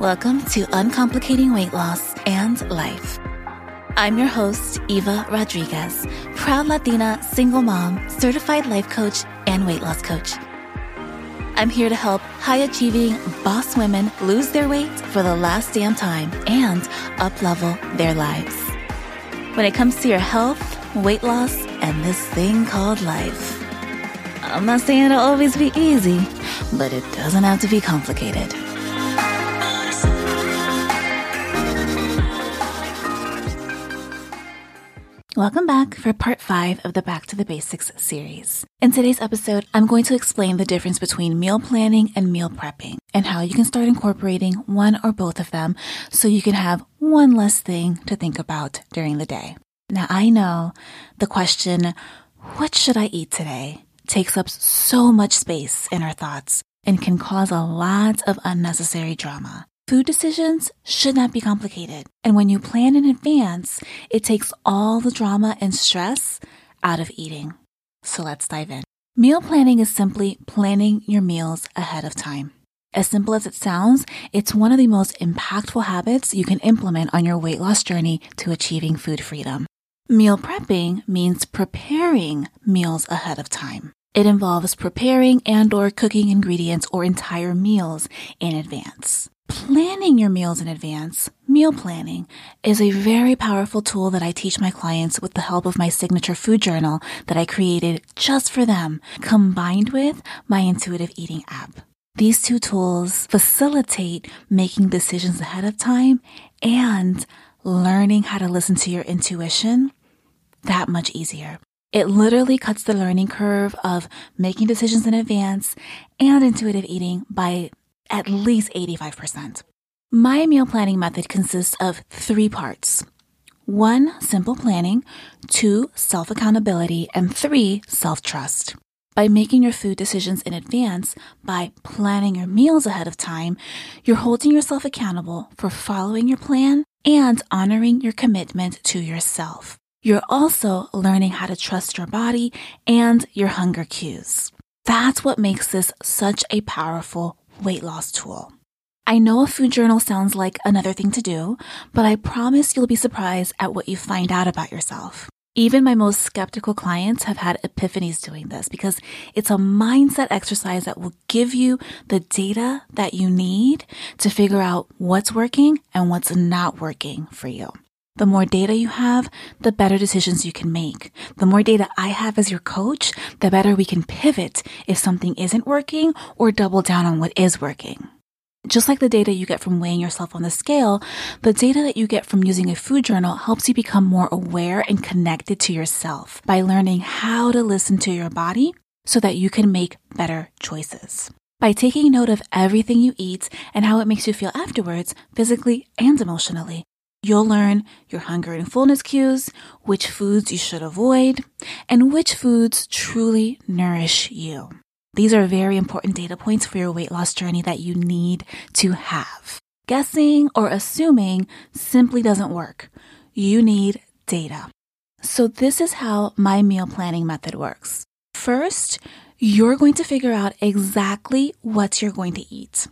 Welcome to Uncomplicating Weight Loss and Life. I'm your host, Eva Rodriguez, proud Latina, single mom, certified life coach, and weight loss coach. I'm here to help high achieving boss women lose their weight for the last damn time and uplevel their lives. When it comes to your health, weight loss, and this thing called life, I'm not saying it'll always be easy, but it doesn't have to be complicated. Welcome back for part five of the Back to the Basics series. In today's episode, I'm going to explain the difference between meal planning and meal prepping and how you can start incorporating one or both of them so you can have one less thing to think about during the day. Now, I know the question, what should I eat today? takes up so much space in our thoughts and can cause a lot of unnecessary drama. Food decisions should not be complicated. And when you plan in advance, it takes all the drama and stress out of eating. So let's dive in. Meal planning is simply planning your meals ahead of time. As simple as it sounds, it's one of the most impactful habits you can implement on your weight loss journey to achieving food freedom. Meal prepping means preparing meals ahead of time. It involves preparing and or cooking ingredients or entire meals in advance. Planning your meals in advance, meal planning, is a very powerful tool that I teach my clients with the help of my signature food journal that I created just for them, combined with my intuitive eating app. These two tools facilitate making decisions ahead of time and learning how to listen to your intuition that much easier. It literally cuts the learning curve of making decisions in advance and intuitive eating by at least 85%. My meal planning method consists of three parts. One, simple planning, two, self accountability, and three, self trust. By making your food decisions in advance, by planning your meals ahead of time, you're holding yourself accountable for following your plan and honoring your commitment to yourself. You're also learning how to trust your body and your hunger cues. That's what makes this such a powerful weight loss tool. I know a food journal sounds like another thing to do, but I promise you'll be surprised at what you find out about yourself. Even my most skeptical clients have had epiphanies doing this because it's a mindset exercise that will give you the data that you need to figure out what's working and what's not working for you. The more data you have, the better decisions you can make. The more data I have as your coach, the better we can pivot if something isn't working or double down on what is working. Just like the data you get from weighing yourself on the scale, the data that you get from using a food journal helps you become more aware and connected to yourself by learning how to listen to your body so that you can make better choices. By taking note of everything you eat and how it makes you feel afterwards, physically and emotionally, You'll learn your hunger and fullness cues, which foods you should avoid, and which foods truly nourish you. These are very important data points for your weight loss journey that you need to have. Guessing or assuming simply doesn't work. You need data. So this is how my meal planning method works. First, you're going to figure out exactly what you're going to eat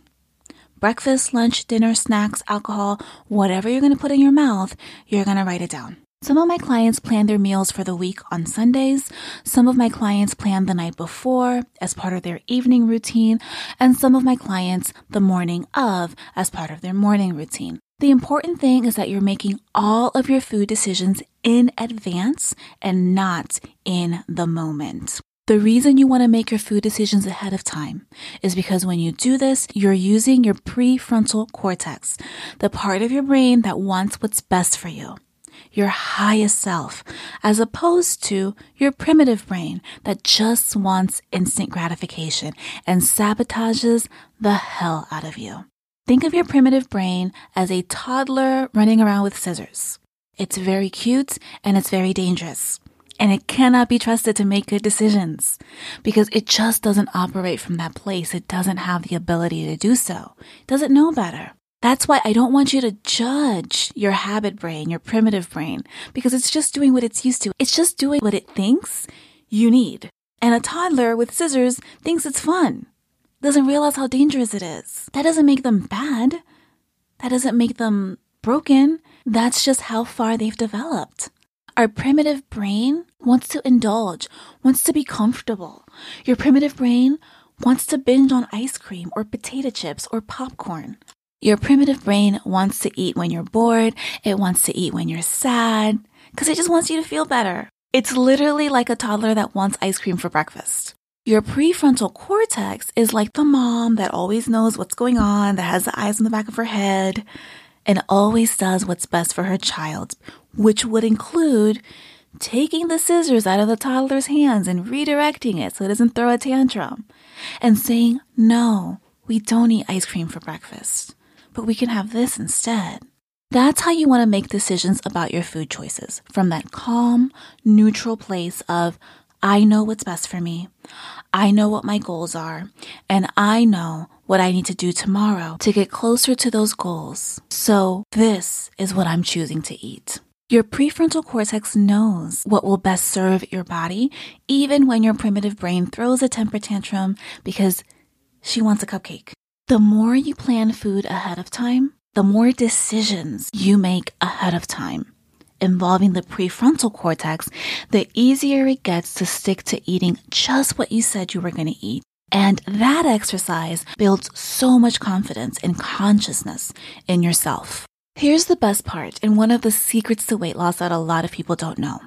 breakfast, lunch, dinner, snacks, alcohol, whatever you're going to put in your mouth, you're going to write it down. Some of my clients plan their meals for the week on Sundays. Some of my clients plan the night before as part of their evening routine. And some of my clients the morning of as part of their morning routine. The important thing is that you're making all of your food decisions in advance and not in the moment. The reason you want to make your food decisions ahead of time is because when you do this, you're using your prefrontal cortex, the part of your brain that wants what's best for you, your highest self, as opposed to your primitive brain that just wants instant gratification and sabotages the hell out of you. Think of your primitive brain as a toddler running around with scissors. It's very cute and it's very dangerous and it cannot be trusted to make good decisions because it just doesn't operate from that place. It doesn't have the ability to do so. It doesn't know better. That's why I don't want you to judge your habit brain, your primitive brain, because it's just doing what it's used to. It's just doing what it thinks you need. And a toddler with scissors thinks it's fun, doesn't realize how dangerous it is. That doesn't make them bad. That doesn't make them broken. That's just how far they've developed. Our primitive brain wants to indulge, wants to be comfortable. Your primitive brain wants to binge on ice cream or potato chips or popcorn. Your primitive brain wants to eat when you're bored. It wants to eat when you're sad because it just wants you to feel better. It's literally like a toddler that wants ice cream for breakfast. Your prefrontal cortex is like the mom that always knows what's going on, that has the eyes in the back of her head, and always does what's best for her child, which would include taking the scissors out of the toddler's hands and redirecting it so it doesn't throw a tantrum, and saying, No, we don't eat ice cream for breakfast, but we can have this instead. That's how you want to make decisions about your food choices from that calm, neutral place of, I know what's best for me. I know what my goals are, and I know what I need to do tomorrow to get closer to those goals. So, this is what I'm choosing to eat. Your prefrontal cortex knows what will best serve your body, even when your primitive brain throws a temper tantrum because she wants a cupcake. The more you plan food ahead of time, the more decisions you make ahead of time involving the prefrontal cortex, the easier it gets to stick to eating just what you said you were going to eat. And that exercise builds so much confidence and consciousness in yourself. Here's the best part, and one of the secrets to weight loss that a lot of people don't know.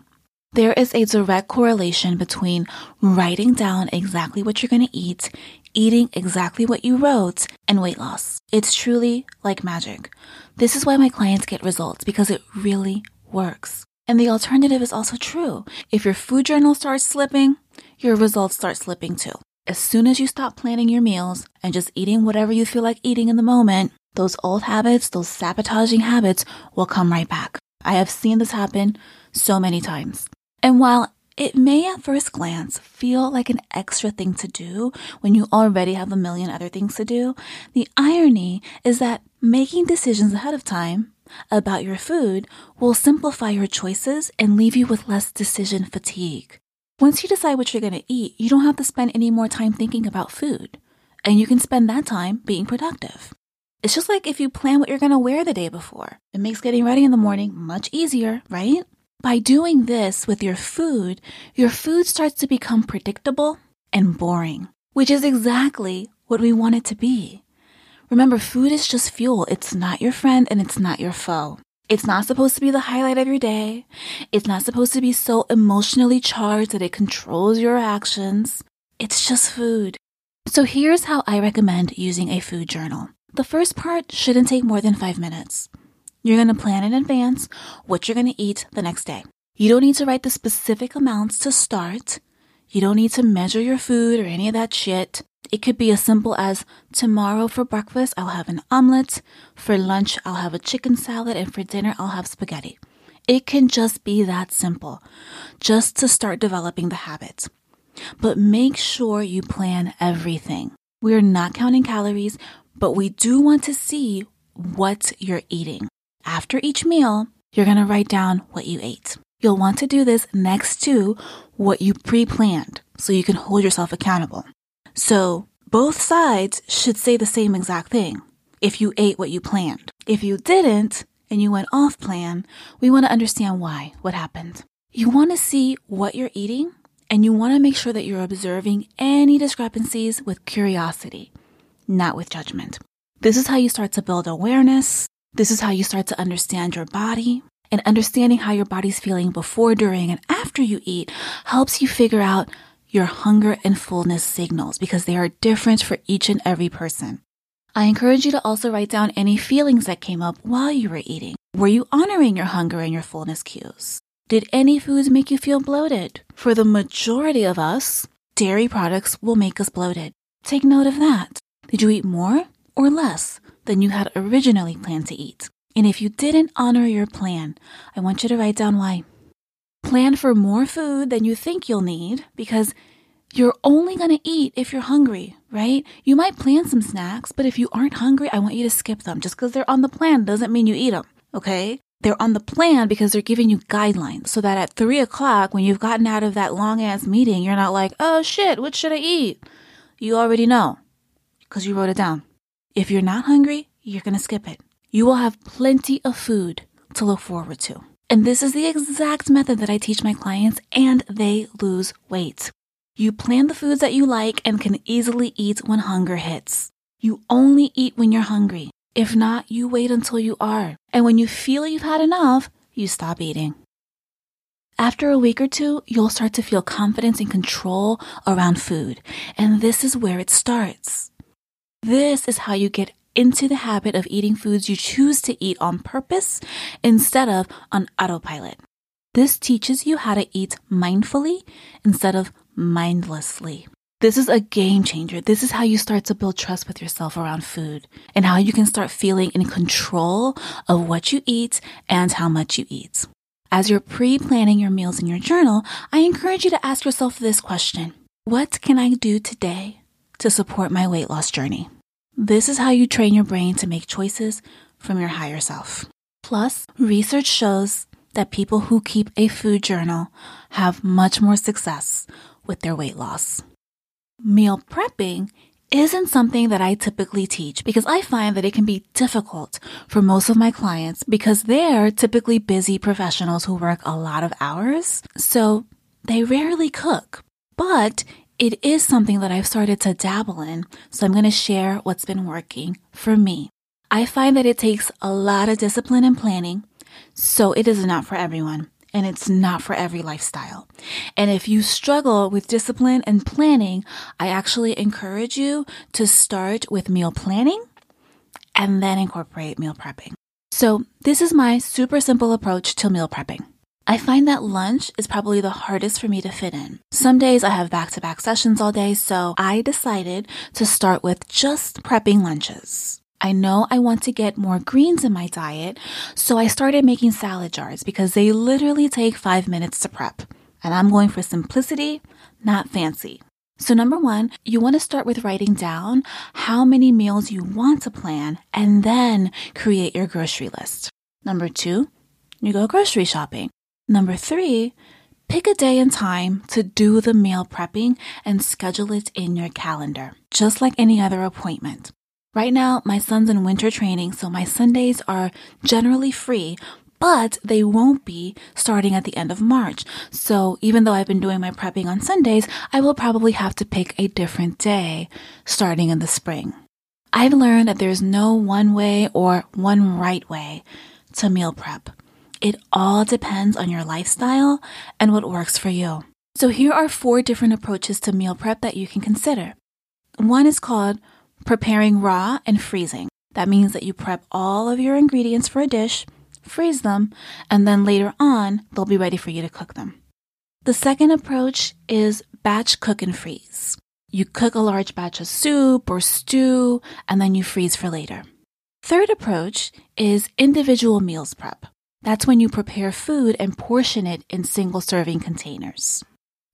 There is a direct correlation between writing down exactly what you're going to eat, eating exactly what you wrote, and weight loss. It's truly like magic. This is why my clients get results because it really works. And the alternative is also true. If your food journal starts slipping, your results start slipping too. As soon as you stop planning your meals and just eating whatever you feel like eating in the moment, those old habits, those sabotaging habits will come right back. I have seen this happen so many times. And while it may at first glance feel like an extra thing to do when you already have a million other things to do, the irony is that making decisions ahead of time about your food will simplify your choices and leave you with less decision fatigue. Once you decide what you're going to eat, you don't have to spend any more time thinking about food. And you can spend that time being productive. It's just like if you plan what you're going to wear the day before. It makes getting ready in the morning much easier, right? By doing this with your food, your food starts to become predictable and boring, which is exactly what we want it to be. Remember, food is just fuel. It's not your friend and it's not your foe. It's not supposed to be the highlight of your day. It's not supposed to be so emotionally charged that it controls your actions. It's just food. So here's how I recommend using a food journal. The first part shouldn't take more than five minutes. You're going to plan in advance what you're going to eat the next day. You don't need to write the specific amounts to start. You don't need to measure your food or any of that shit. It could be as simple as tomorrow for breakfast, I'll have an omelet. For lunch, I'll have a chicken salad. And for dinner, I'll have spaghetti. It can just be that simple, just to start developing the habit. But make sure you plan everything. We're not counting calories, but we do want to see what you're eating. After each meal, you're going to write down what you ate. You'll want to do this next to what you pre planned so you can hold yourself accountable. So both sides should say the same exact thing if you ate what you planned. If you didn't and you went off plan, we want to understand why, what happened. You want to see what you're eating and you want to make sure that you're observing any discrepancies with curiosity, not with judgment. This is how you start to build awareness. This is how you start to understand your body. And understanding how your body's feeling before, during, and after you eat helps you figure out your hunger and fullness signals because they are different for each and every person. I encourage you to also write down any feelings that came up while you were eating. Were you honoring your hunger and your fullness cues? Did any foods make you feel bloated? For the majority of us, dairy products will make us bloated. Take note of that. Did you eat more or less than you had originally planned to eat? And if you didn't honor your plan, I want you to write down why. Plan for more food than you think you'll need because you're only going to eat if you're hungry, right? You might plan some snacks, but if you aren't hungry, I want you to skip them. Just because they're on the plan doesn't mean you eat them, okay? They're on the plan because they're giving you guidelines so that at three o'clock, when you've gotten out of that long ass meeting, you're not like, oh shit, what should I eat? You already know because you wrote it down. If you're not hungry, you're going to skip it. you will have plenty of food to look forward to. And this is the exact method that I teach my clients, and they lose weight. You plan the foods that you like and can easily eat when hunger hits. You only eat when you're hungry. If not, you wait until you are. And when you feel you've had enough, you stop eating. After a week or two, you'll start to feel confidence and control around food. And this is where it starts. This is how you get into the habit of eating foods you choose to eat on purpose instead of on autopilot. This teaches you how to eat mindfully instead of mindlessly. This is a game changer. This is how you start to build trust with yourself around food and how you can start feeling in control of what you eat and how much you eat. As you're pre planning your meals in your journal, I encourage you to ask yourself this question What can I do today to support my weight loss journey? This is how you train your brain to make choices from your higher self. Plus, research shows that people who keep a food journal have much more success with their weight loss. Meal prepping isn't something that I typically teach because I find that it can be difficult for most of my clients because they're typically busy professionals who work a lot of hours. So they rarely cook. But it is something that I've started to dabble in, so I'm going to share what's been working for me. I find that it takes a lot of discipline and planning, so it is not for everyone and it's not for every lifestyle. And if you struggle with discipline and planning, I actually encourage you to start with meal planning and then incorporate meal prepping. So this is my super simple approach to meal prepping. I find that lunch is probably the hardest for me to fit in. Some days I have back to back sessions all day, so I decided to start with just prepping lunches. I know I want to get more greens in my diet, so I started making salad jars because they literally take five minutes to prep. And I'm going for simplicity, not fancy. So, number one, you want to start with writing down how many meals you want to plan and then create your grocery list. Number two, you go grocery shopping. Number three, pick a day and time to do the meal prepping and schedule it in your calendar, just like any other appointment. Right now, my son's in winter training, so my Sundays are generally free, but they won't be starting at the end of March. So even though I've been doing my prepping on Sundays, I will probably have to pick a different day starting in the spring. I've learned that there's no one way or one right way to meal prep. It all depends on your lifestyle and what works for you. So here are four different approaches to meal prep that you can consider. One is called preparing raw and freezing. That means that you prep all of your ingredients for a dish, freeze them, and then later on, they'll be ready for you to cook them. The second approach is batch cook and freeze. You cook a large batch of soup or stew, and then you freeze for later. Third approach is individual meals prep. That's when you prepare food and portion it in single serving containers.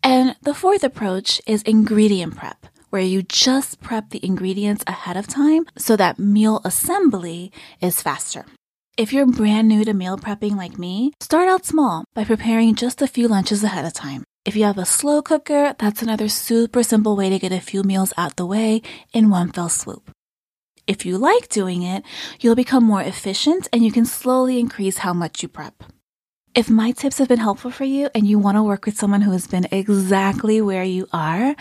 And the fourth approach is ingredient prep, where you just prep the ingredients ahead of time so that meal assembly is faster. If you're brand new to meal prepping like me, start out small by preparing just a few lunches ahead of time. If you have a slow cooker, that's another super simple way to get a few meals out the way in one fell swoop. If you like doing it, you'll become more efficient and you can slowly increase how much you prep. If my tips have been helpful for you and you want to work with someone who has been exactly where you are,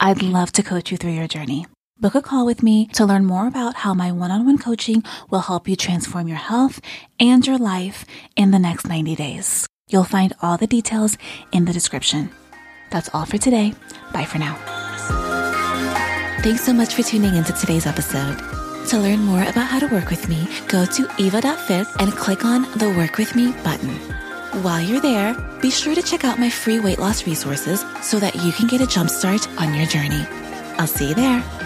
I'd love to coach you through your journey. Book a call with me to learn more about how my one on one coaching will help you transform your health and your life in the next 90 days. You'll find all the details in the description. That's all for today. Bye for now. Thanks so much for tuning into today's episode. To learn more about how to work with me, go to eva.fit and click on the Work With Me button. While you're there, be sure to check out my free weight loss resources so that you can get a jumpstart on your journey. I'll see you there.